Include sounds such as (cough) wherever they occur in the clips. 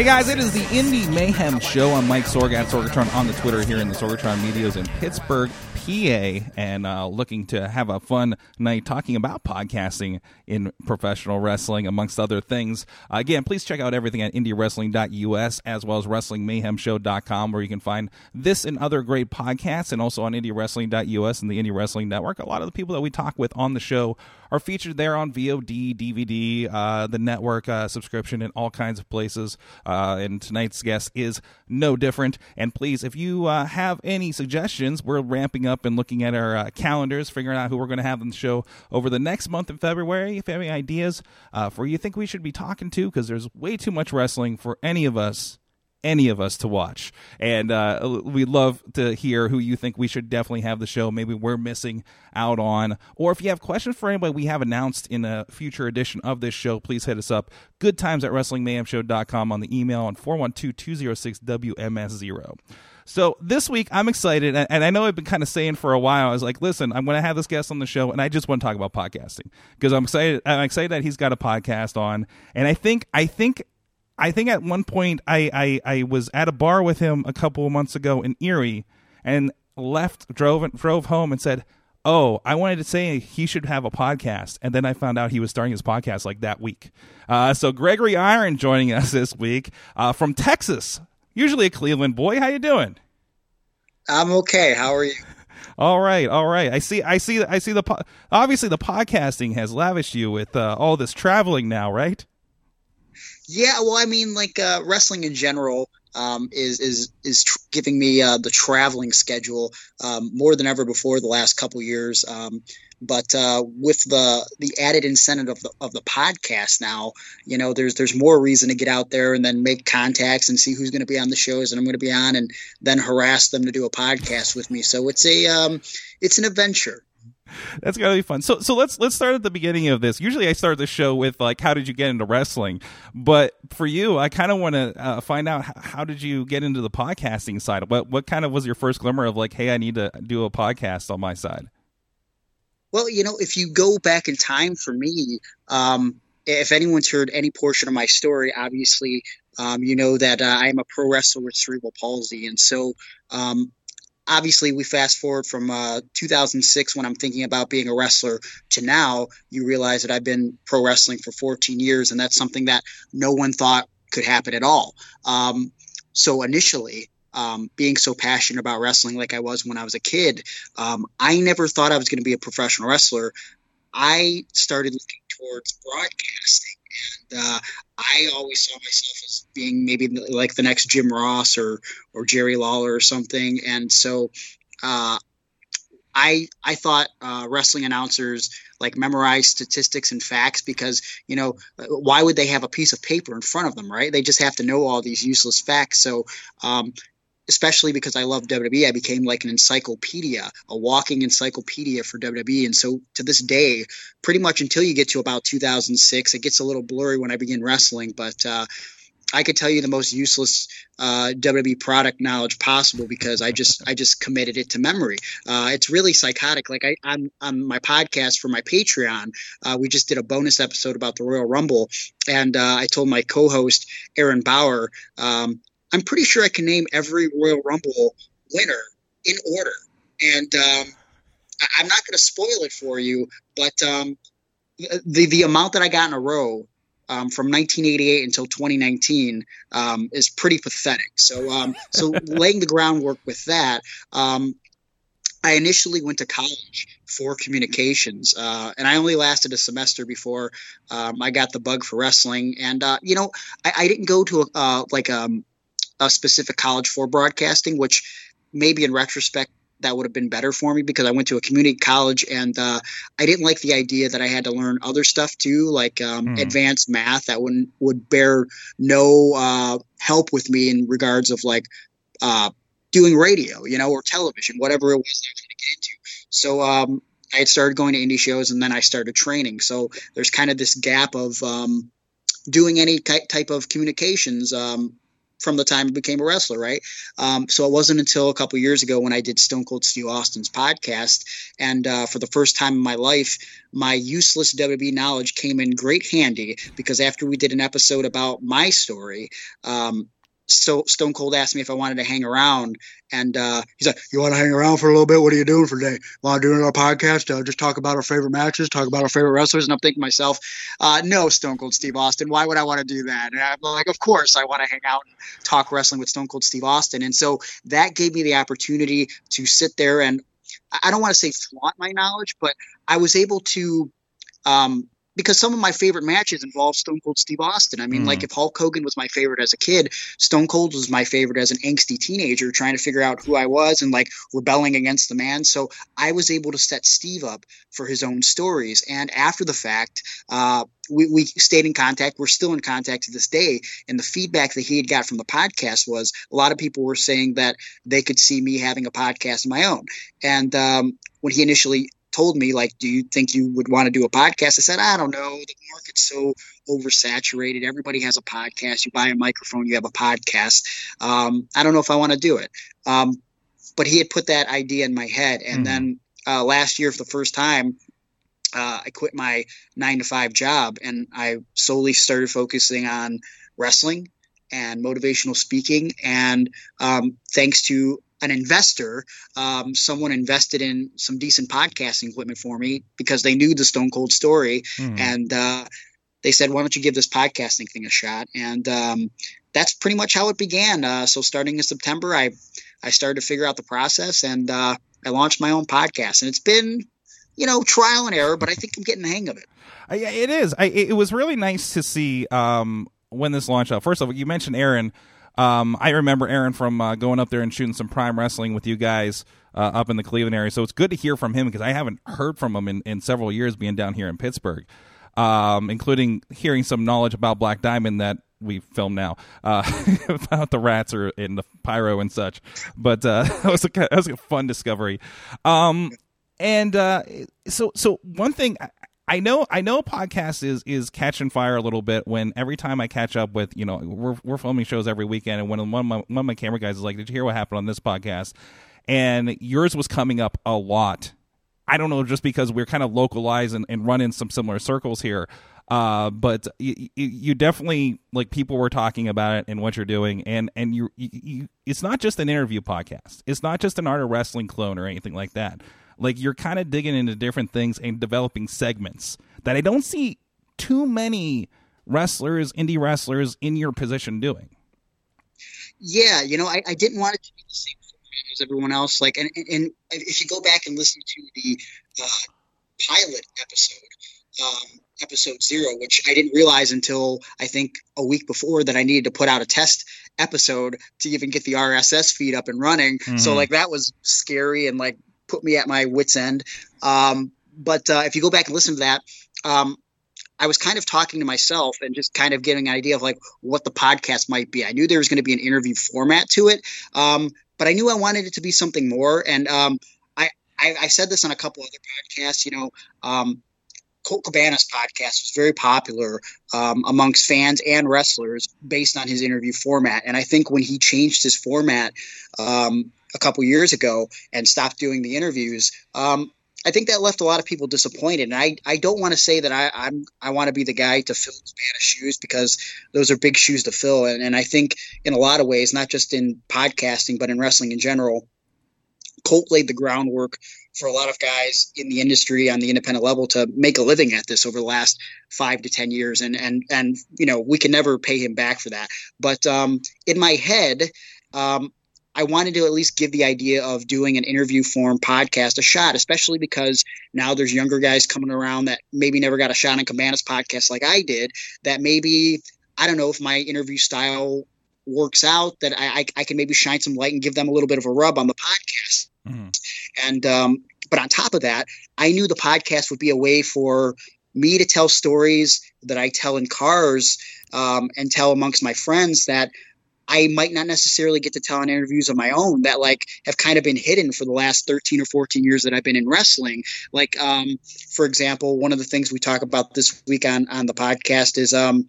Hey guys, it is the Indy Mayhem Show. I'm Mike Sorg at Sorgatron on the Twitter here in the Sorgatron Medios in Pittsburgh, PA, and uh, looking to have a fun night talking about podcasting in professional wrestling, amongst other things. Uh, again, please check out everything at IndyWrestling.us as well as WrestlingMayhemShow.com, where you can find this and other great podcasts, and also on IndyWrestling.us and the Indy Wrestling Network. A lot of the people that we talk with on the show are featured there on VOD, DVD, uh, the network uh, subscription, and all kinds of places. Uh, and tonight's guest is no different. And please, if you uh, have any suggestions, we're ramping up and looking at our uh, calendars, figuring out who we're going to have on the show over the next month in February. If you have any ideas uh, for you think we should be talking to, because there's way too much wrestling for any of us any of us to watch. And uh, we'd love to hear who you think we should definitely have the show. Maybe we're missing out on. Or if you have questions for anybody we have announced in a future edition of this show, please hit us up. Good times at WrestlingMayhemShow.com on the email on 412 206 WMS0. So this week I'm excited, and I know I've been kind of saying for a while. I was like, "Listen, I'm going to have this guest on the show, and I just want to talk about podcasting because I'm excited. I'm excited that he's got a podcast on, and I think I think I think at one point I, I, I was at a bar with him a couple of months ago in Erie and left drove drove home and said, "Oh, I wanted to say he should have a podcast," and then I found out he was starting his podcast like that week. Uh, so Gregory Iron joining us this week uh, from Texas, usually a Cleveland boy. How you doing? I'm okay. How are you? (laughs) All right, all right. I see. I see. I see the. Po- obviously, the podcasting has lavished you with uh, all this traveling now, right? Yeah, well, I mean, like uh, wrestling in general um, is is is tr- giving me uh, the traveling schedule um, more than ever before the last couple years. Um, but uh, with the the added incentive of the of the podcast now, you know, there's there's more reason to get out there and then make contacts and see who's going to be on the shows that I'm going to be on, and then harass them to do a podcast with me. So it's a um, it's an adventure. That's gotta be fun. So so let's let's start at the beginning of this. Usually I start the show with like how did you get into wrestling, but for you I kind of want to uh, find out how, how, did you get into the podcasting side. What what kind of was your first glimmer of like hey I need to do a podcast on my side? Well, you know, if you go back in time for me, um, if anyone's heard any portion of my story, obviously, um, you know that uh, I am a pro wrestler with cerebral palsy, and so um, obviously we fast forward from uh, 2006 when i'm thinking about being a wrestler to now you realize that i've been pro wrestling for 14 years and that's something that no one thought could happen at all. Um, so initially um, being so passionate about wrestling like i was when i was a kid um, i never thought i was going to be a professional wrestler. I started looking towards broadcasting and uh, I always saw myself as being maybe like the next Jim Ross or or Jerry Lawler or something. And so uh, I I thought uh, wrestling announcers like memorize statistics and facts because you know why would they have a piece of paper in front of them, right? They just have to know all these useless facts. So um, especially because I love WWE, I became like an encyclopedia, a walking encyclopedia for WWE. And so to this day, pretty much until you get to about 2006, it gets a little blurry when I begin wrestling, but uh, I could tell you the most useless uh, WWE product knowledge possible because I just I just committed it to memory. Uh, it's really psychotic. Like I'm on my podcast for my Patreon, uh, we just did a bonus episode about the Royal Rumble, and uh, I told my co-host Aaron Bauer um, I'm pretty sure I can name every Royal Rumble winner in order. And um, I- am not going to spoil it for you, but um, the the amount that I got in a row um, from 1988 until 2019 um, is pretty pathetic. So, um, so (laughs) laying the groundwork with that, um, I initially went to college for communications, uh, and I only lasted a semester before um, I got the bug for wrestling. And uh, you know, I, I, didn't go to a, uh, like um, a specific college for broadcasting, which maybe in retrospect that would have been better for me because I went to a community college and uh, I didn't like the idea that I had to learn other stuff too, like um, mm. advanced math that would would bear no uh, help with me in regards of like uh, doing radio, you know, or television, whatever it was that I was going to get into. So um, I had started going to indie shows and then I started training. So there's kind of this gap of um, doing any type of communications um, from the time I became a wrestler, right? Um, so it wasn't until a couple years ago when I did Stone Cold Steve Austin's podcast, and uh, for the first time in my life, my useless WWE knowledge came in great handy because after we did an episode about my story, um, so Stone Cold asked me if I wanted to hang around, and uh, he's like, "You want to hang around for a little bit? What are you doing for today? Want to do another podcast? Uh, just talk about our favorite matches, talk about our favorite wrestlers?" And I'm thinking to myself, uh, "No, Stone Cold Steve Austin. Why would I want to do that?" And I'm like, "Of course, I want to hang out and talk wrestling with Stone Cold Steve Austin." And so that gave me the opportunity to sit there and I don't want to say flaunt my knowledge, but I was able to um, because some of my favorite matches involve Stone Cold Steve Austin. I mean, mm. like if Hulk Hogan was my favorite as a kid, Stone Cold was my favorite as an angsty teenager trying to figure out who I was and like rebelling against the man. So I was able to set Steve up for his own stories. And after the fact, uh, we, we stayed in contact. We're still in contact to this day. And the feedback that he had got from the podcast was a lot of people were saying that they could see me having a podcast of my own. And um, when he initially told me like do you think you would want to do a podcast? I said i don't know. The market's so oversaturated. Everybody has a podcast. You buy a microphone you have a podcast. Um, i don't know if i want to do it. Um, but he had put that idea in my head. And mm-hmm. then uh, last year for the first time uh, i quit my nine to five job and i solely started focusing on wrestling and motivational speaking. And um, thanks to an investor, um, someone invested in some decent podcasting equipment for me because they knew the Stone Cold story, mm. and uh, they said, "Why don't you give this podcasting thing a shot?" And um, that's pretty much how it began. Uh, so starting in September, I I started to figure out the process, and uh, I launched my own podcast, and it's been you know trial and error, but I think I'm getting the hang of it. Yeah, it is. I, it was really nice to see um, when this launched out. First of all, you mentioned Aaron. Um, I remember Aaron from uh, going up there and shooting some prime wrestling with you guys uh, up in the Cleveland area. So it's good to hear from him because I haven't heard from him in, in several years being down here in Pittsburgh, um, including hearing some knowledge about Black Diamond that we film now uh, (laughs) about the rats or in the pyro and such. But uh, (laughs) that was a that was a fun discovery. Um, and uh, so so one thing I know I know podcast is is catching fire a little bit when every time I catch up with you know we're we're filming shows every weekend and when one of my one of my camera guys is like, did you hear what happened on this podcast? And yours was coming up a lot. I don't know, just because we're kind of localized and, and run in some similar circles here. Uh, but you, you, definitely like people were talking about it and what you're doing, and and you, you, it's not just an interview podcast. It's not just an art of wrestling clone or anything like that. Like you're kind of digging into different things and developing segments that I don't see too many wrestlers, indie wrestlers in your position doing. Yeah, you know, I, I didn't want it to be the same as everyone else. Like, and, and if you go back and listen to the uh, pilot episode, um, episode zero, which I didn't realize until I think a week before that I needed to put out a test episode to even get the RSS feed up and running. Mm-hmm. So like that was scary and like put me at my wits end. Um, but uh, if you go back and listen to that, um, I was kind of talking to myself and just kind of getting an idea of like what the podcast might be. I knew there was going to be an interview format to it, um, but I knew I wanted it to be something more. And um, I, I, I, said this on a couple other podcasts. You know, um, Colt Cabana's podcast was very popular um, amongst fans and wrestlers based on his interview format. And I think when he changed his format um, a couple years ago and stopped doing the interviews, um, I think that left a lot of people disappointed. And I, I don't want to say that I, I'm I want to be the guy to fill Cabana's shoes because those are big shoes to fill. And, and I think in a lot of ways, not just in podcasting, but in wrestling in general, Colt laid the groundwork for a lot of guys in the industry on the independent level to make a living at this over the last five to ten years and and and you know we can never pay him back for that but um, in my head um, I wanted to at least give the idea of doing an interview form podcast a shot, especially because now there's younger guys coming around that maybe never got a shot on Cabana's podcast like I did. That maybe I don't know if my interview style works out, that I, I, I can maybe shine some light and give them a little bit of a rub on the podcast. Mm-hmm. And um, but on top of that, I knew the podcast would be a way for me to tell stories that I tell in cars um, and tell amongst my friends that I might not necessarily get to tell in interviews of my own that like have kind of been hidden for the last 13 or 14 years that I've been in wrestling. Like, um, for example, one of the things we talk about this week on, on the podcast is, um,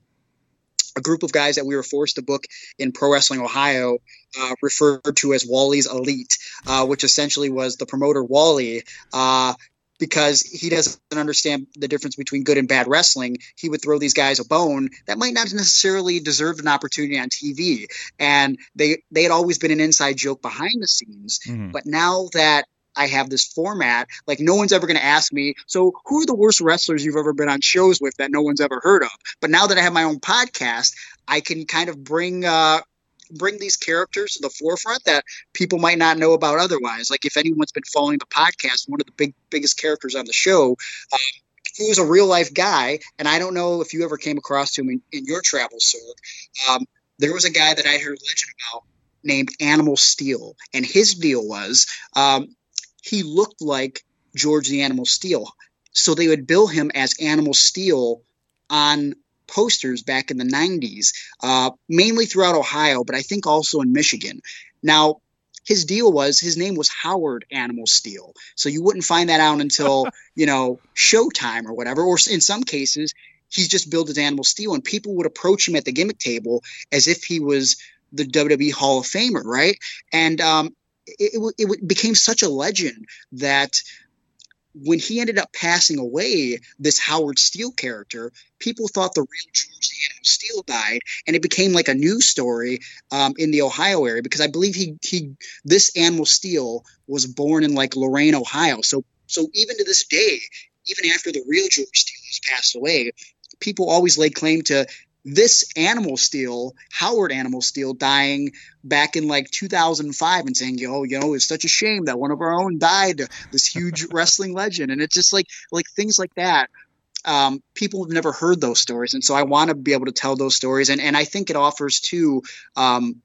a group of guys that we were forced to book in Pro Wrestling Ohio, uh, referred to as Wally's Elite, uh, which essentially was the promoter Wally. Uh, because he doesn't understand the difference between good and bad wrestling, he would throw these guys a bone that might not necessarily deserve an opportunity on TV. And they they had always been an inside joke behind the scenes. Mm-hmm. But now that I have this format. Like no one's ever going to ask me, so who are the worst wrestlers you've ever been on shows with that no one's ever heard of? But now that I have my own podcast, I can kind of bring uh, bring these characters to the forefront that people might not know about otherwise. Like if anyone's been following the podcast, one of the big biggest characters on the show. Um, he was a real life guy, and I don't know if you ever came across him in, in your travels, sir. Um, there was a guy that I heard legend about named Animal Steele, and his deal was um, he looked like George the Animal Steele. So they would bill him as Animal Steele on posters back in the 90s, uh, mainly throughout Ohio, but I think also in Michigan. Now, his deal was his name was Howard Animal Steele. So you wouldn't find that out until, (laughs) you know, Showtime or whatever. Or in some cases, he's just billed as Animal Steele, and people would approach him at the gimmick table as if he was the WWE Hall of Famer, right? And um, it, it, it became such a legend that when he ended up passing away, this Howard Steele character, people thought the real George Animal Steele died, and it became like a news story um, in the Ohio area because I believe he he this Animal Steele was born in like Lorain, Ohio. So so even to this day, even after the real George Steele has passed away, people always lay claim to this animal steel, Howard Animal Steel, dying back in like 2005 and saying, "Yo, you know, it's such a shame that one of our own died, this huge (laughs) wrestling legend." And it's just like like things like that. Um, people have never heard those stories, and so I want to be able to tell those stories. And and I think it offers too um,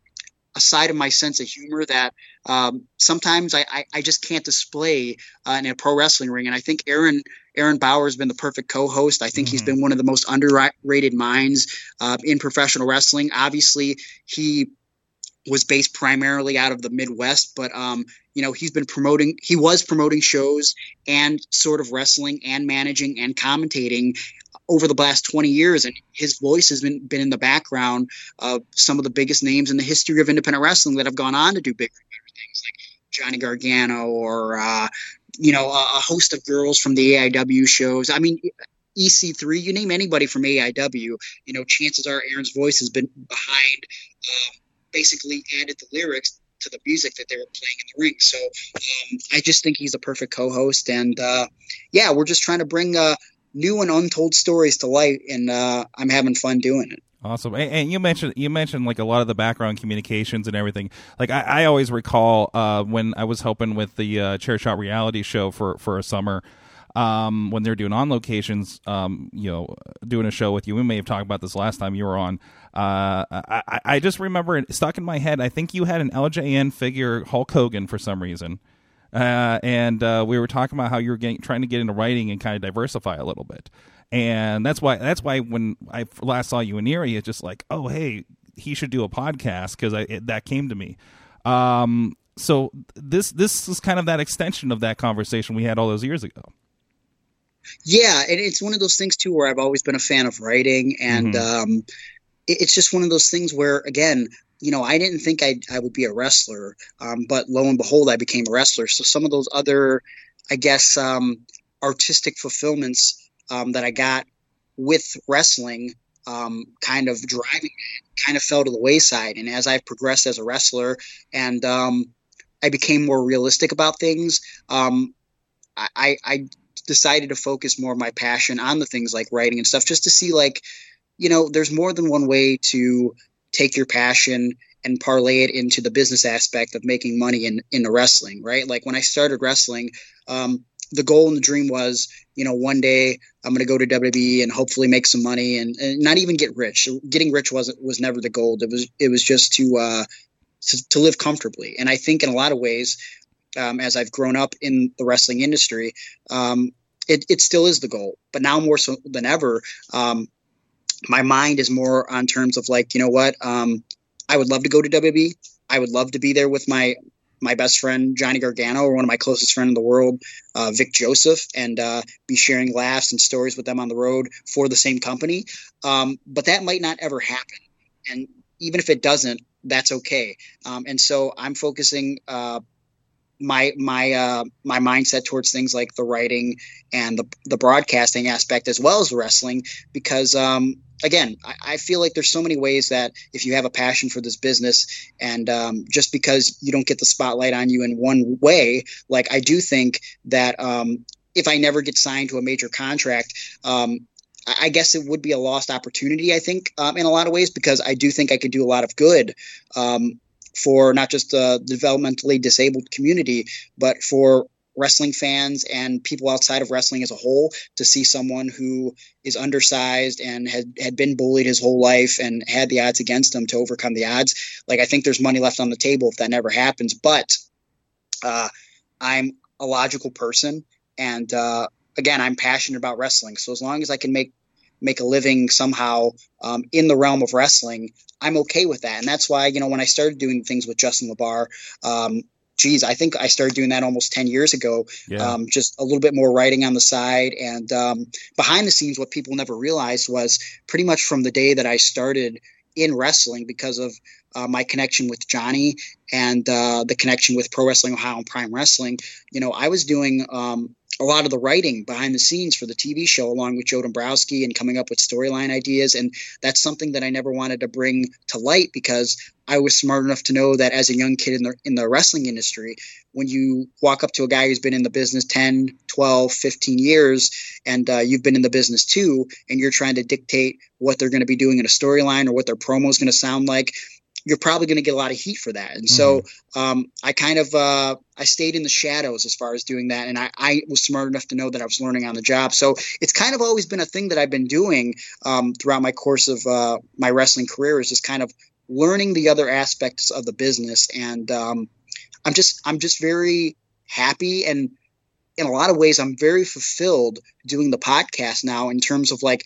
a side of my sense of humor that um, sometimes I, I, I just can't display uh, in a pro wrestling ring. And I think Aaron Aaron Bauer has been the perfect co-host. I think mm-hmm. he's been one of the most underrated minds uh, in professional wrestling. Obviously, he was based primarily out of the Midwest, but um, you know he's been promoting. He was promoting shows and sort of wrestling and managing and commentating over the last 20 years and his voice has been been in the background of some of the biggest names in the history of independent wrestling that have gone on to do bigger things like Johnny Gargano or uh, you know, a, a host of girls from the AIW shows. I mean, EC3, you name anybody from AIW, you know, chances are Aaron's voice has been behind, um, basically added the lyrics to the music that they were playing in the ring. So um, I just think he's a perfect co-host, and uh, yeah, we're just trying to bring uh, new and untold stories to light, and uh, I'm having fun doing it. Awesome, and, and, you mentioned you mentioned like a lot of the background communications and everything. Like I, I always recall uh, when I was helping with the uh, Chair Shot reality show for for a summer. Um, when they're doing on locations, um, you know, doing a show with you. We may have talked about this last time you were on. Uh, I, I just remember it stuck in my head. I think you had an LJN figure Hulk Hogan for some reason. Uh, and uh, we were talking about how you were getting, trying to get into writing and kind of diversify a little bit and that's why that's why when I last saw you in Erie, it's just like, oh hey, he should do a podcast because that came to me. Um, so this this is kind of that extension of that conversation we had all those years ago. Yeah, and it's one of those things too where I've always been a fan of writing, and mm-hmm. um, it, it's just one of those things where again. You know, I didn't think I I would be a wrestler, um, but lo and behold, I became a wrestler. So some of those other, I guess, um, artistic fulfillments um, that I got with wrestling um, kind of driving kind of fell to the wayside. And as I've progressed as a wrestler and um, I became more realistic about things, um, I, I, decided to focus more of my passion on the things like writing and stuff just to see like, you know, there's more than one way to take your passion and parlay it into the business aspect of making money in, in the wrestling, right? Like when I started wrestling, um, the goal and the dream was, you know, one day I'm going to go to WWE and hopefully make some money and, and, not even get rich. Getting rich wasn't was never the goal. It was it was just to uh, to, to live comfortably. And I think in a lot of ways, um, as I've grown up in the wrestling industry, um, it, it still is the goal. But now more so than ever, um, my mind is more on terms of like, you know what, um, I would love to go to WWE. I would love to be there with my my best friend Johnny Gargano or one of my closest friends in the world, uh, Vic Joseph, and uh, be sharing laughs and stories with them on the road for the same company. Um, but that might not ever happen, and even if it doesn't, that's okay. Um, and so I'm focusing uh, my my uh, my mindset towards things like the writing and the the broadcasting aspect as well as wrestling because um, again I, I, feel like there's so many ways that if you have a passion for this business and um, just because you don't get the spotlight on you in one way like I do think that um, if I never get signed to a major contract um, I guess it would be a lost opportunity. I think um, in a lot of ways because I do think I could do a lot of good um, for not just the developmentally disabled community, but for wrestling fans and people outside of wrestling as a whole to see someone who is undersized and had, had been bullied his whole life and had the odds against him to overcome the odds. Like, I think there's money left on the table if that never happens. But uh, I'm a logical person. And uh, again, I'm passionate about wrestling. So as long as I can make make a living somehow um, in the realm of wrestling, I'm okay with that. And that's why, you know, when I started doing things with Justin LaBar, um, geez, I think I started doing that almost 10 years ago. Yeah. Um, just a little bit more writing on the side. And um, behind the scenes, what people never realized was pretty much from the day that I started in wrestling because of uh, my connection with Johnny and uh, the connection with Pro Wrestling Ohio and Prime Wrestling, you know, I was doing um, a lot of the writing behind the scenes for the TV show, along with Joe Dombrowski, and coming up with storyline ideas. And that's something that I never wanted to bring to light because I was smart enough to know that as a young kid in the in the wrestling industry, when you walk up to a guy who's been in the business 10, 12, 15 years, and uh, you've been in the business too, and you're trying to dictate what they're going to be doing in a storyline or what their promo is going to sound like, you're probably going to get a lot of heat for that. And mm-hmm. so um, I kind of uh, I stayed in the shadows as far as doing that, and I, I, was smart enough to know that I was learning on the job. So it's kind of always been a thing that I've been doing um, throughout my course of uh, my wrestling career is just kind of learning the other aspects of the business. And um, I'm just I'm just very happy and in a lot of ways I'm very fulfilled doing the podcast now in terms of like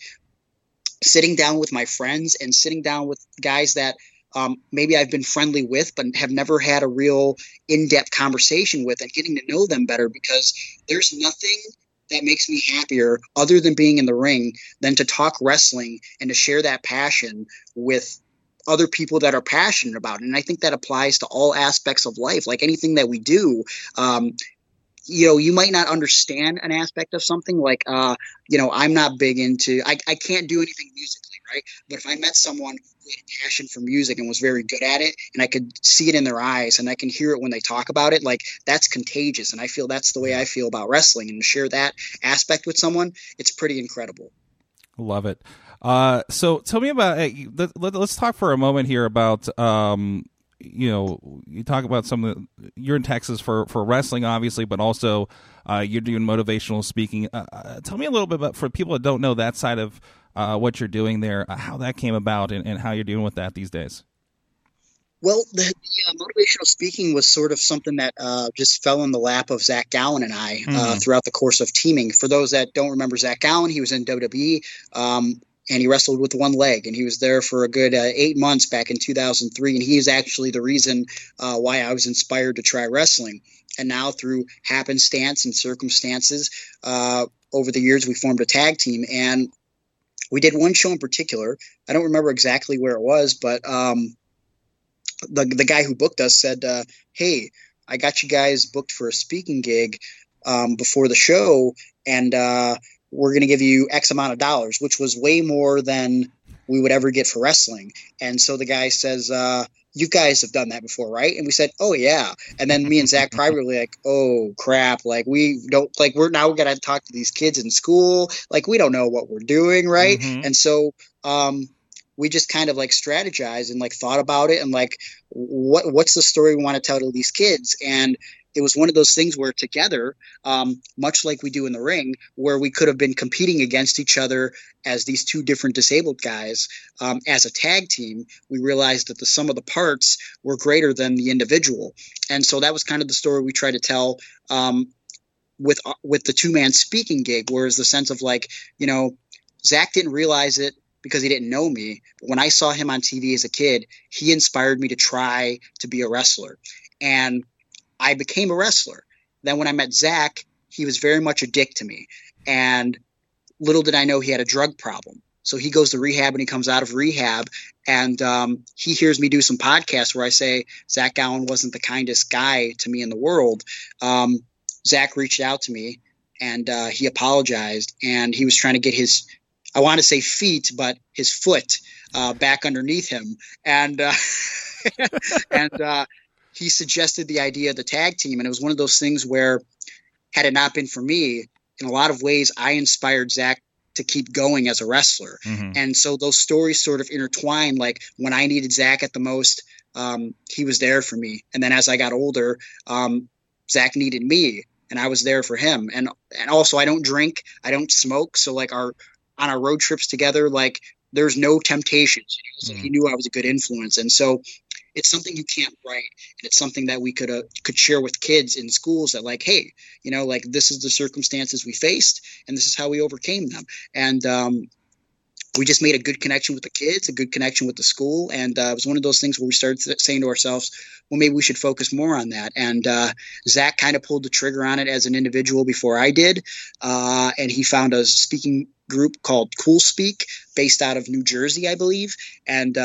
sitting down with my friends and sitting down with guys that um, maybe I've been friendly with, but have never had a real in depth conversation with and getting to know them better because there's nothing that makes me happier other than being in the ring than to talk wrestling and to share that passion with other people that are passionate about it. And I think that applies to all aspects of life. Like anything that we do, um, you know, you might not understand an aspect of something. Like, uh, you know, I'm not big into, I, I can't do anything musically, right? But if I met someone passion for music and was very good at it, and I could see it in their eyes and I can hear it when they talk about it, like that's contagious. And I feel that's the way I feel about wrestling. And to share that aspect with someone, it's pretty incredible. Love it. Uh, so tell me about. let, us talk for a moment here about um, you know, you talk about some of the, you're in Texas for, for wrestling, obviously, but also uh, you're doing motivational speaking. Uh, uh, tell me a little bit about, for people that don't know that side of uh, what you're doing there, uh, how that came about and, and how you're dealing with that these days. Well, the, the uh, motivational speaking was sort of something that uh, just fell in the lap of Zach Gowen and I uh, mm. throughout the course of teaming. For those that don't remember Zach Gowen, he was in WWE. Um, and he wrestled with one leg and he was there for a good uh, eight months back in 2003 and he is actually the reason uh, why i was inspired to try wrestling and now through happenstance and circumstances uh, over the years we formed a tag team and we did one show in particular. I don't remember exactly where it was but um, the, the guy who booked us said uh, hey i got you guys booked for a speaking gig um, before the show and uh, we're going to give you X amount of dollars, which was way more than we would ever get for wrestling. And so the guy says, uh, you guys have done that before, right? And we said, oh yeah. And then me and Zach (laughs) privately like, oh crap, like we don't like we're now we got to talk to these kids in school, like we don't know what we're doing, right? Mm-hmm. And so um, we just kind of like strategized and like thought about it and like what what's the story we want to tell to these kids and it was one of those things where together, um, much like we do in the ring, where we could have been competing against each other as these two different disabled guys um, as a tag team, we realized that the sum of the parts were greater than the individual, and so that was kind of the story we tried to tell. Um, with uh, with the two man speaking gig, whereas the sense of like you know Zach didn't realize it because he didn't know me. But when I saw him on TV as a kid, he inspired me to try to be a wrestler. And I became a wrestler. Then when I met Zach, he was very much a dick to me. And little did I know he had a drug problem. So he goes to rehab and he comes out of rehab and um, he hears me do some podcasts where I say Zach Allen wasn't the kindest guy to me in the world. Um, Zach reached out to me and uh, he apologized and he was trying to get his I want to say feet, but his foot uh, back underneath him, and uh, (laughs) and uh, he suggested the idea of the tag team, and it was one of those things where, had it not been for me, in a lot of ways, I inspired Zach to keep going as a wrestler, Mhm. and so those stories sort of intertwined. Like when I needed Zach at the most, um, he was there for me, and then as I got older, um, Zach needed me, and I was there for him. And and also, I don't drink, I don't smoke, so like our on our road trips together, like there's no temptations. You know? So he knew I was a good influence, and so it's something you can't write, and it's something that we could uh, could share with kids in schools that like, hey, you know, like this is the circumstances we faced, and this is how we overcame them, and um, we just made a good connection with the kids, a good connection with the school, and uh, it was one of those things where we started saying to ourselves, well, maybe we should focus more on that. And uh, Zach kind of pulled the trigger on it as an individual before I did, uh, and he found a speaking group called Cool Speak, based out of New Jersey, I believe, and.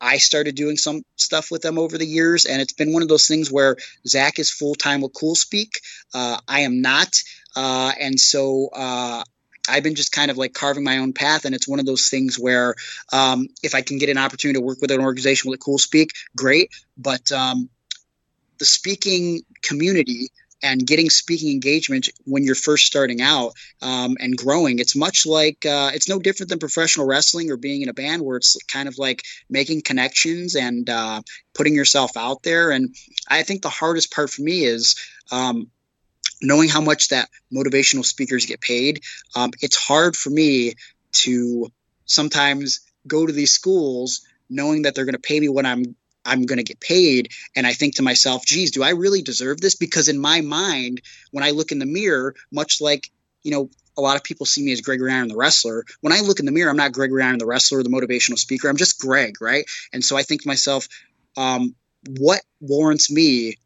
I started doing some stuff with them over the years, and it's been one of those things where Zach is full time with Cool Speak. Uh, I am not, uh, and so uh, I've been just kind of like carving my own path, and it's one of those things where um, if I can get an opportunity to work with an organization with Cool Speak, great. But um, the speaking community and getting speaking engagement when you're first starting out um, and growing, it's much like uh, it's no different than professional wrestling or being in a band, where it's kind of like making connections and uh, putting yourself out there. And I think the hardest part for me is. Um, knowing how much that motivational speakers get paid, um, it's hard for me to sometimes go to these schools knowing that they're going to pay me what I'm I'm going to get paid, and I think to myself, "Geez, do I really deserve this?" Because in my mind, when I look in the mirror, much like you know. A lot of people see me as Gregory Iron, the wrestler. When I look in the mirror, I'm not Gregory Iron, the wrestler, the motivational speaker. I'm just Greg, right? And so I think to myself, um, what warrants me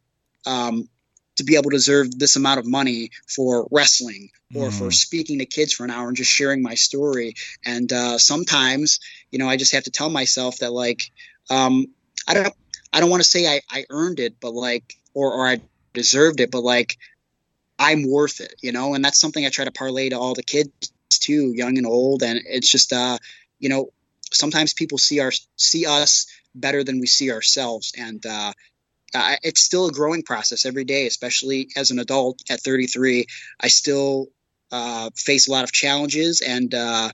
um, to be able to deserve this amount of money for wrestling or for speaking to kids for an hour and just sharing my story. And uh, sometimes, you know, I just have to tell myself that like, um, I don't, I don't want to say I, I earned it, but like, or, or I deserved it, but like, I'm worth it, you know, and that's something I try to parlay to all the kids too, young and old. And it's just, uh, you know, sometimes people see our, see us better than we see ourselves. And, uh, uh, it's still a growing process every day, especially as an adult at 33. I still uh, face a lot of challenges and uh,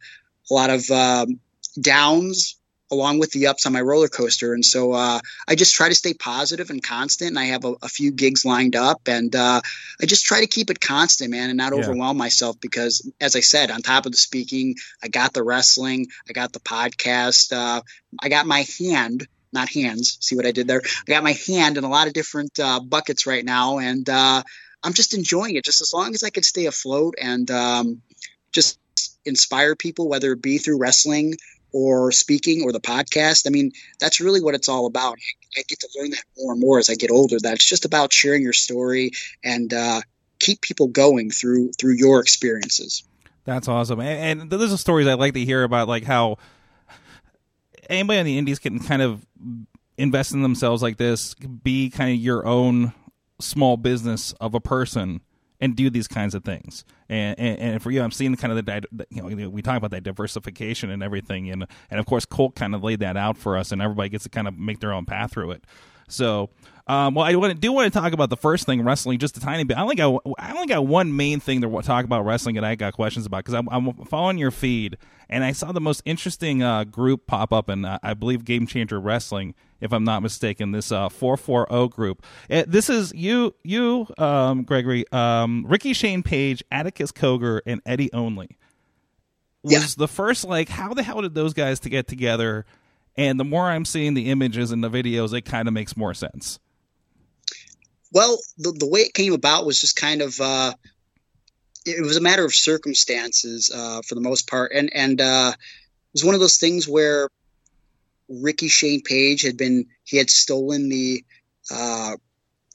a lot of um, downs along with the ups on my roller coaster. And so uh, I just try to stay positive and constant. And I have a, a few gigs lined up, and uh, I just try to keep it constant, man, and not Yeah. overwhelm myself because, as I said, on top of the speaking, I got the wrestling, I got the podcast, uh, I got my hand not hands. See what I did there? I got my hand in a lot of different uh, buckets right now, and uh, I'm just enjoying it. Just as long as I can stay afloat and um, just inspire people, whether it be through wrestling or speaking or the podcast. I mean, that's really what it's all about. I get to learn that more and more as I get older. That it's just about sharing your story and uh, keep people going through through your experiences. That's awesome. And, and those are stories I like to hear about, like how anybody on the indies can kind of invest in themselves like this, be kind of your own small business of a person, and do these kinds of things. And and, and for you, I'm seeing kind of the you know we talk about that diversification and everything, and and of course Colt kind of laid that out for us, and everybody gets to kind of make their own path through it. So, um, well, I do want to talk about the first thing, wrestling, just a tiny bit. I only got I only got one main thing to talk about wrestling that I got questions about because I'm, I'm following your feed and I saw the most interesting uh, group pop up, and uh, I believe Game Changer Wrestling, if I'm not mistaken, this uh, 440 group. Uh, this is you, you, um, Gregory, um, Ricky Shane Page, Atticus Cogar, and Eddie Only. Was Yeah. the first like how the hell did those guys to get together? And the more I'm seeing the images and the videos, it kind of makes more sense. Well, the, the way it came about was just kind of uh, it was a matter of circumstances uh, for the most part, and and uh, it was one of those things where Ricky Shane Page had been he had stolen the uh,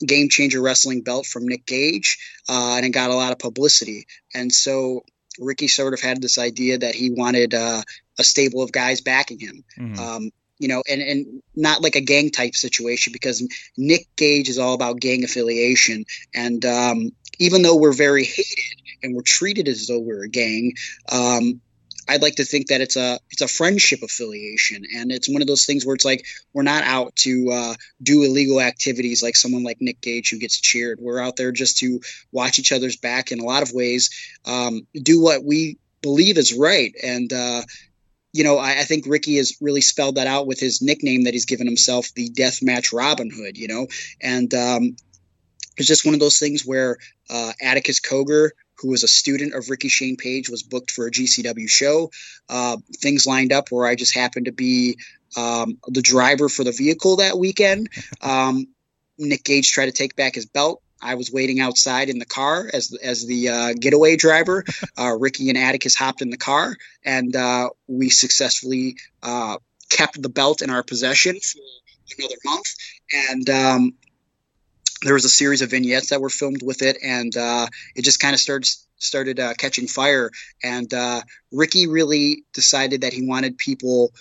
Game Changer Wrestling belt from Nick Gage, uh, and it got a lot of publicity. And so Ricky sort of had this idea that he wanted uh, a stable of guys backing him. Mm-hmm. Um, you know, and, and not like a gang type situation because Nick Gage is all about gang affiliation. And um, even though we're very hated and we're treated as though we're a gang, um, I'd like to think that it's a it's a friendship affiliation, and it's one of those things where it's like we're not out to uh, do illegal activities like someone like Nick Gage who gets cheered. We're out there just to watch each other's back in a lot of ways, um, do what we believe is right, and uh, you know I, I, think Ricky has really spelled that out with his nickname that he's given himself, the Deathmatch Robin Hood. You know, and um, it's just one of those things where uh, Atticus Cogar, who was a student of Ricky Shane Page, was booked for a GCW show. Uh, things lined up where I just happened to be um, the driver for the vehicle that weekend. (laughs) Um, Nick Gage tried to take back his belt. I was waiting outside in the car as as the uh, getaway driver. (laughs) Uh, Ricky and Atticus hopped in the car, and uh, we successfully uh, kept the belt in our possession for another month. And um, there was a series of vignettes that were filmed with it, and uh, it just kind of started started uh, catching fire. And uh, Ricky really decided that he wanted people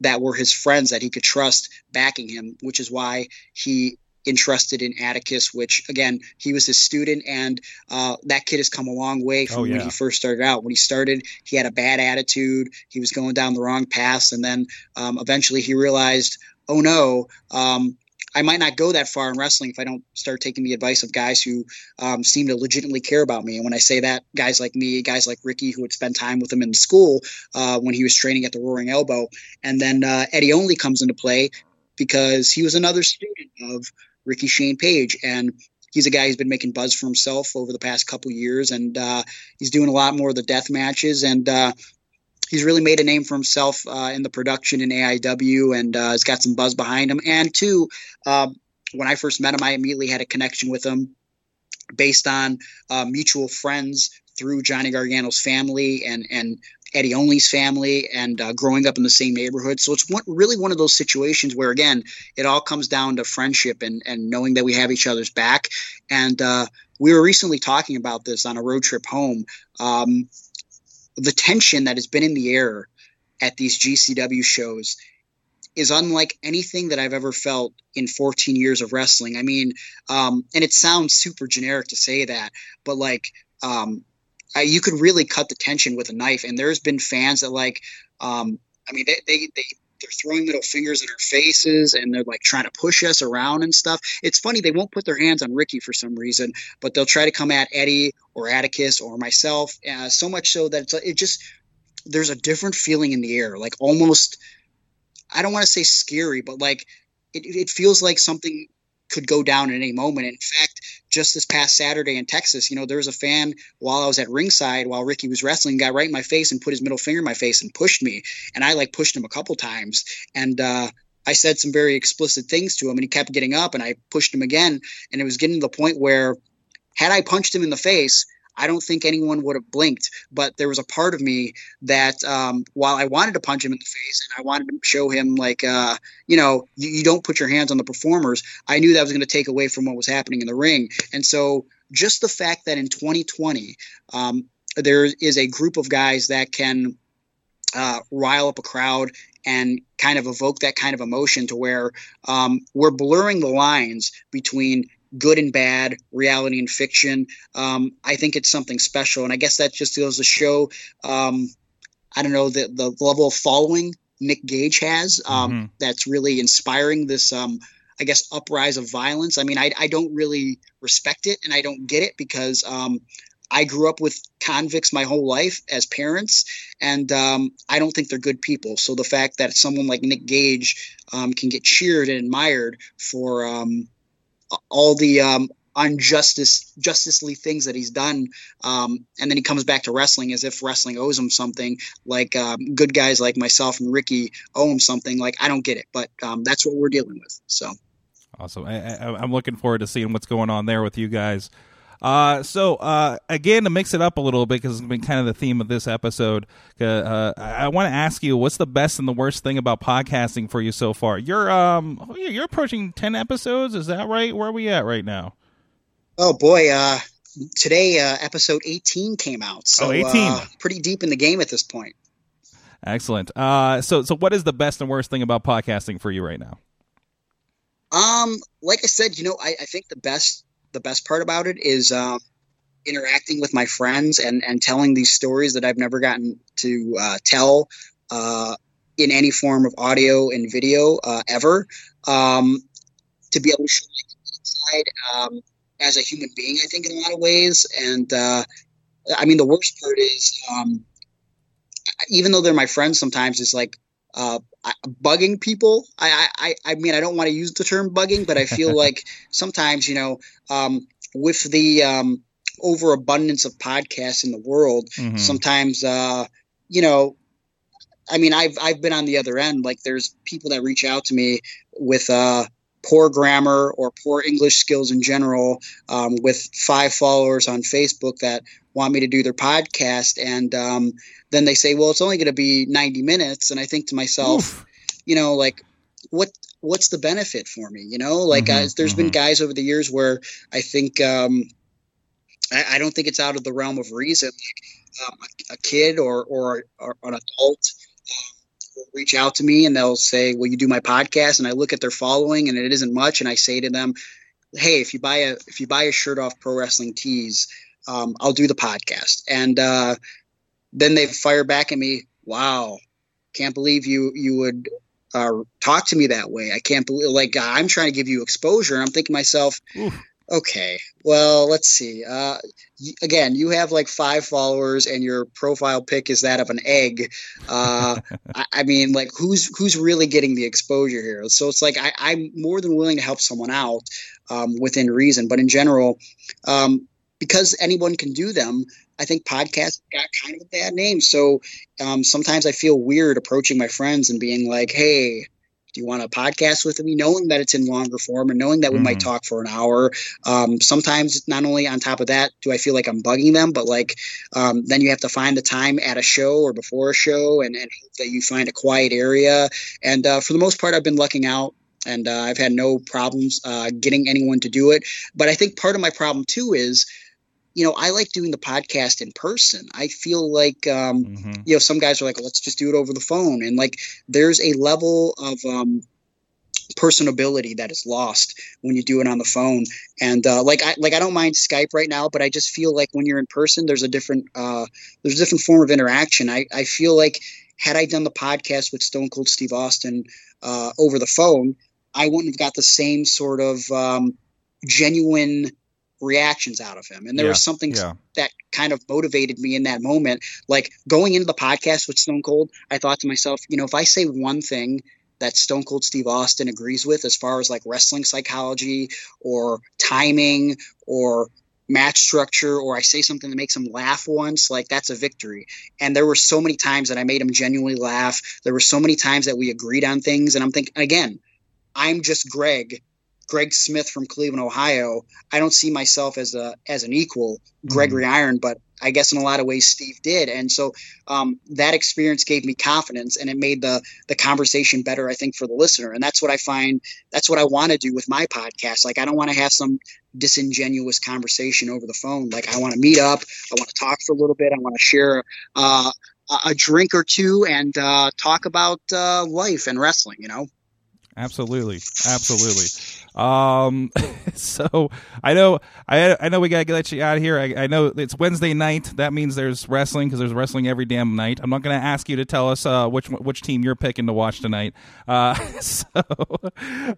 that were his friends that he could trust backing him, which is why he entrusted in Atticus, which again he was his student, and uh, that kid has come a long way from oh, yeah. when he first started out. When he started, he had a bad attitude, he was going down the wrong path, and then um, eventually he realized, oh no, um, I might not go that far in wrestling if I don't start taking the advice of guys who um, seem to legitimately care about me. And when I say that, guys like me, guys like Ricky, who would spend time with him in school uh, when he was training at the Roaring Elbow, and then uh, Eddie Only comes into play because he was another student of Ricky Shane Page, and he's a guy who's been making buzz for himself over the past couple years, and uh, he's doing a lot more of the death matches, and uh, he's really made a name for himself uh, in the production in AIW and uh, has got some buzz behind him. And two, uh, when I first met him, I immediately had a connection with him based on uh, mutual friends through Johnny Gargano's family and and Eddie Only's family and uh, growing up in the same neighborhood. So it's one, really one of those situations where, again, it all comes down to friendship and, and knowing that we have each other's back. And uh, we were recently talking about this on a road trip home. Um, the tension that has been in the air at these GCW shows is unlike anything that I've ever felt in 14 years of wrestling. I mean, um, and it sounds super generic to say that, but like, um, I, you could really cut the tension with a knife. And there's been fans that like, um, I mean, they, they, they they're throwing middle fingers in our faces and they're like trying to push us around and stuff. It's funny they won't put their hands on Ricky for some reason, but they'll try to come at Eddie or Atticus or myself. Uh, so much so that it's it just there's a different feeling in the air, like almost. I don't want to say scary, but like it, it feels like something could go down at any moment. In fact, just this past Saturday in Texas, you know, there was a fan while I was at ringside while Ricky was wrestling, got right in my face and put his middle finger in my face and pushed me. And I like pushed him a couple times. And uh, I said some very explicit things to him and he kept getting up and I pushed him again. And it was getting to the point where had I punched him in the face, I don't think anyone would have blinked. But there was a part of me that, um, while I wanted to punch him in the face and I wanted to show him, like, uh, you know, you, you, don't put your hands on the performers, I knew that was going to take away from what was happening in the ring. And so, just the fact that in 2020, um, there is a group of guys that can uh, rile up a crowd and kind of evoke that kind of emotion to where um, we're blurring the lines between good and bad, reality and fiction. Um, I think it's something special, and I guess that just goes to show, um, I don't know, the the level of following Nick Gage has. Um, mm-hmm. That's really inspiring this. Um, I guess uprise of violence. I mean, I, I don't really respect it and I don't get it because um, I grew up with convicts my whole life as parents, and um, I don't think they're good people. So the fact that someone like Nick Gage um, can get cheered and admired for um, all the um, unjustice justicely things that he's done um, and then he comes back to wrestling as if wrestling owes him something like um, good guys like myself and ricky owe him something like i don't get it but um, that's what we're dealing with so. Awesome. I, am looking forward to seeing what's going on there with you guys Uh, so uh, again, to mix it up a little bit, because it's been kind of the theme of this episode. Uh, I, I want to ask you, what's the best and the worst thing about podcasting for you so far? You're um, you're approaching ten episodes. Is that right? Where are we at right now? Oh boy, uh, today uh, episode 18 came out. So Oh, 18. Uh, pretty deep in the game at this point. Excellent. Uh, so so what is the best and worst thing about podcasting for you right now? Um, like I said, you know, I, I think the best the best part about it is um, interacting with my friends and and telling these stories that I've never gotten to uh, tell uh, in any form of audio and video uh, ever. Um, to be able to show my inside um, as a human being, I think in a lot of ways. And uh, I mean, the worst part is um, even though they're my friends, sometimes it's like uh, bugging people. I, I, I mean, I don't want to use the term bugging, but I feel (laughs) like sometimes, you know, um, with the um, overabundance of podcasts in the world, Mhm. sometimes, uh, you know, I mean, I've I've been on the other end. Like, there's people that reach out to me with uh, poor grammar or poor English skills in general, um, with five followers on Facebook that want me to do their podcast, and um, then they say, "Well, it's only going to be 90 minutes," and I think to myself, Oof. you know, like what what's the benefit for me? You know, like Mhm, uh, there's been mhm. guys over the years where I think um, I, I don't think it's out of the realm of reason. Like um, a, a kid or or, or an adult um, will reach out to me and they'll say, "Will you do my podcast?" And I look at their following and it isn't much, and I say to them, "Hey, if you buy a if you buy a shirt off Pro Wrestling Tees, um, I'll do the podcast." And uh, then they fire back at me, "Wow, can't believe you you would." Uh, talk to me that way. I can't believe, like, I'm trying to give you exposure, and I'm thinking myself, Oof. Okay, well, let's see. Uh, y- again, you have like five followers, and your profile pic is that of an egg. Uh, (laughs) I, I mean, like, who's who's really getting the exposure here? So it's like I, I'm more than willing to help someone out um, within reason, but in general, um, because anyone can do them. I think podcasts got kind of a bad name. So um, sometimes I feel weird approaching my friends and being like, "Hey, do you want a podcast with me?" Knowing that it's in longer form and knowing that we might Mhm. talk for an hour. Um, sometimes, not only on top of that, do I feel like I'm bugging them, but like um, then you have to find the time at a show or before a show, and, and hope that you find a quiet area. And uh, for the most part, I've been lucking out. And uh, I've had no problems uh, getting anyone to do it. But I think part of my problem too is, you know, I like doing the podcast in person. I feel like um, Mhm. you know some guys are like let's just do it over the phone and like there's a level of um personability that is lost when you do it on the phone and uh, like I like I don't mind Skype right now but I just feel like when you're in person there's a different uh there's a different form of interaction I I feel like had I done the podcast with Stone Cold Steve Austin uh over the phone I wouldn't have got the same sort of um genuine reactions out of him and there Yeah, was something Yeah. that kind of motivated me in that moment. Like going into the podcast with Stone Cold, I thought to myself, you know, if I say one thing that Stone Cold Steve Austin agrees with as far as like wrestling psychology or timing or match structure or I say something that makes him laugh once, like that's a victory. And there were so many times that I made him genuinely laugh. There were so many times that we agreed on things and I'm thinking again, I'm just Greg, Greg Smith from Cleveland, Ohio. I don't see myself as a as an equal Gregory Iron, but I guess in a lot of ways Steve did. And so um, that experience gave me confidence and it made the the conversation better, I think, for the listener. And that's what I find that's what I want to do with my podcast. Like I don't want to have some disingenuous conversation over the phone. Like I want to meet up, I want to talk for a little bit, I want to share uh, a- a drink or two and uh, talk about uh, life and wrestling, you know? Absolutely, absolutely. Um, (laughs) so I know, I I know we gotta let you out of here. I, I know it's Wednesday night. That means there's wrestling because there's wrestling every damn night. I'm not gonna ask you to tell us uh, which which team you're picking to watch tonight. Uh, (laughs) so,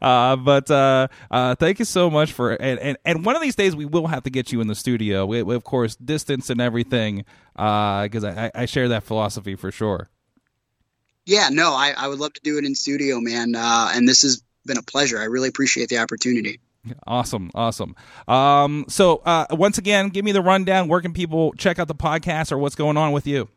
uh, but uh, uh, thank you so much for and, and and one of these days we will have to get you in the studio. We, we of course distance and everything uh because I, I I share that philosophy for sure. Yeah, no, I, I would love to do it in studio, man. Uh, and this has been a pleasure. I really appreciate the opportunity. Awesome, awesome. Um, so uh, once again, give me the rundown. Where can people check out the podcast or what's going on with you?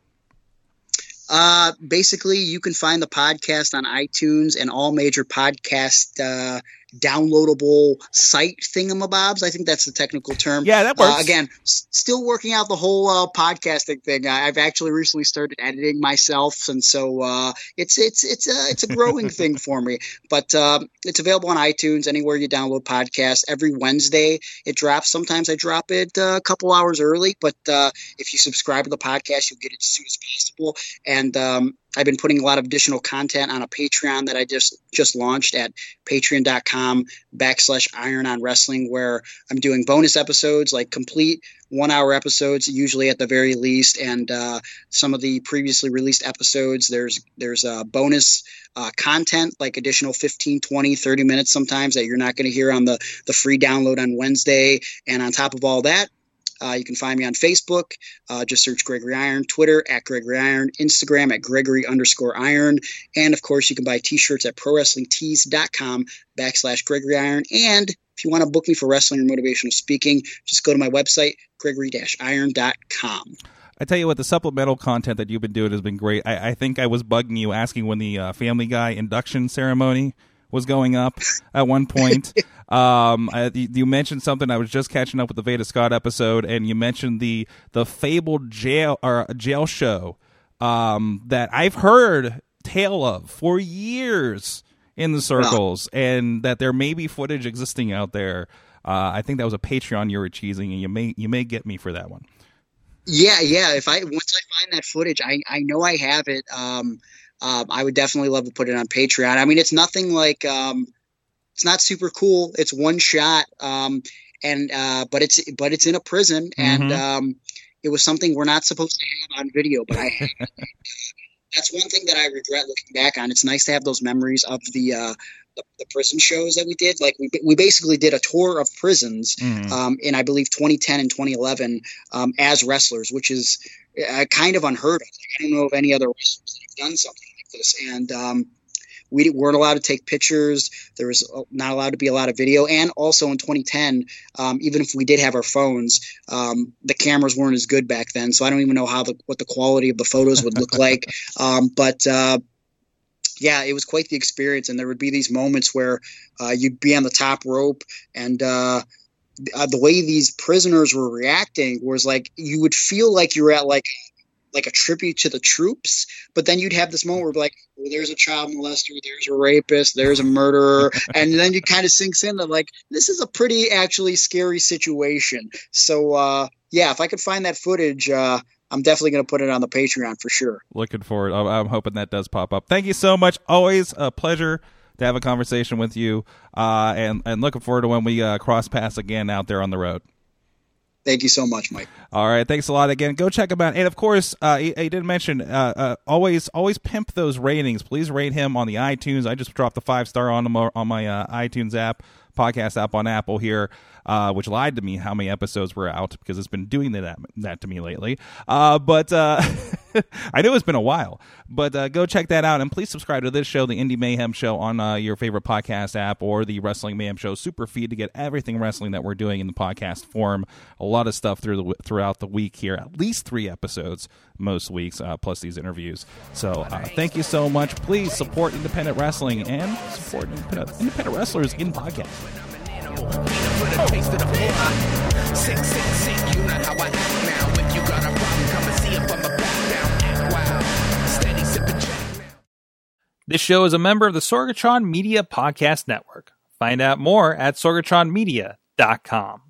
Uh, basically, you can find the podcast on iTunes and all major podcast uh, downloadable site thingamabobs. I think that's the technical term. Yeah, that works. Uh, again, s- still working out the whole uh, podcasting thing. I- I've actually recently started editing myself, and so uh, it's it's it's a it's a growing (laughs) thing for me. But um, it's available on iTunes, anywhere you download podcasts. Every Wednesday it drops. Sometimes I drop it uh, a couple hours early, but uh, if you subscribe to the podcast, you'll get it as soon as possible. And um, I've been putting a lot of additional content on a Patreon that I just just launched at patreon.com backslash iron on wrestling where I'm doing bonus episodes like complete one hour episodes usually at the very least. And uh, some of the previously released episodes there's there's uh, bonus uh, content like additional 15 20 30 minutes sometimes that you're not going to hear on the the free download on wednesday. And on top of all that uh, you can find me on Facebook. Uh, just search Gregory Iron, Twitter at Gregory Iron, Instagram at Gregory underscore Iron. And of course, you can buy t shirts at prowrestlingtees.com backslash Gregory Iron. And if you want to book me for wrestling or motivational speaking, just go to my website, gregory iron.com. I tell you what, the supplemental content that you've been doing has been great. I, I think I was bugging you asking when the uh, Family Guy induction ceremony was going up at one point. (laughs) um, I, you, mentioned something. I was just catching up with the Veda Scott episode, and you mentioned the the fabled jail or jail show um, that I've heard tale of for years in the circles, and that there may be footage existing out there. Uh, I think that was a Patreon you were cheesing, and you may you may get me for that one. Yeah, yeah. If I once I find that footage, I I know I have it. Um, um, I would definitely love to put it on Patreon. I mean, it's nothing like um, it's not super cool. It's one shot, um, and uh, but it's but it's in a prison, and Mhm. um, it was something we're not supposed to have on video. But I, (laughs) that's one thing that I regret looking back on. It's nice to have those memories of the. Uh, the, the prison shows that we did, like we, we basically did a tour of prisons Mm. um, in I believe 2010 and 2011 um, as wrestlers, which is uh, kind of unheard of. Like, I don't know of any other wrestlers that have done something this. And um, we weren't allowed to take pictures. There was uh, not allowed to be a lot of video. And also in 2010, um, even if we did have our phones, um, the cameras weren't as good back then. So I don't even know how the what the quality of the photos would look like. (laughs) Um, but uh, yeah, it was quite the experience. And there would be these moments where uh, you'd be on the top rope and. Uh, uh, the way these prisoners were reacting was like you would feel like you were at like like a tribute to the troops, but then you'd have this moment where like, well, there's a child molester, there's a rapist, there's a murderer, (laughs) and then you kind of sinks in that like this is a pretty actually scary situation. So uh, yeah, if I could find that footage, uh, I'm definitely going to put it on the Patreon for sure. Looking forward. I'm, I'm hoping that does pop up. Thank you so much. Always a pleasure to have a conversation with you, uh, and and looking forward to when we uh, cross paths again out there on the road. Thank you so much, Mike. All right, thanks a lot again. Go check him out, and of course, uh, he, he did mention uh, uh, always always pimp those ratings. Please rate him on the iTunes. I just dropped the five star on my, on my uh, iTunes app, podcast app on Apple here, uh, which lied to me how many episodes were out because it's been doing that that to me lately. Uh, but uh, (laughs) I know it's been a while. But uh, go check that out, and please subscribe to this show, the Indy Mayhem Show, on uh, your favorite podcast app or the Wrestling Mayhem Show Super Feed to get everything wrestling that we're doing in the podcast form. A lot of stuff through the, throughout the week here, at least three episodes most weeks, uh, plus these interviews. So uh, thank you so much. Please support independent wrestling and support independent, independent wrestlers in podcasts. Taste the. Sick, sick, sick, you know how I act now. If you got a problem, come and see back. Act wild, steady sipping. This show is a member of the Sorgatron Media Podcast Network. Find out more at sorgatronmedia.com.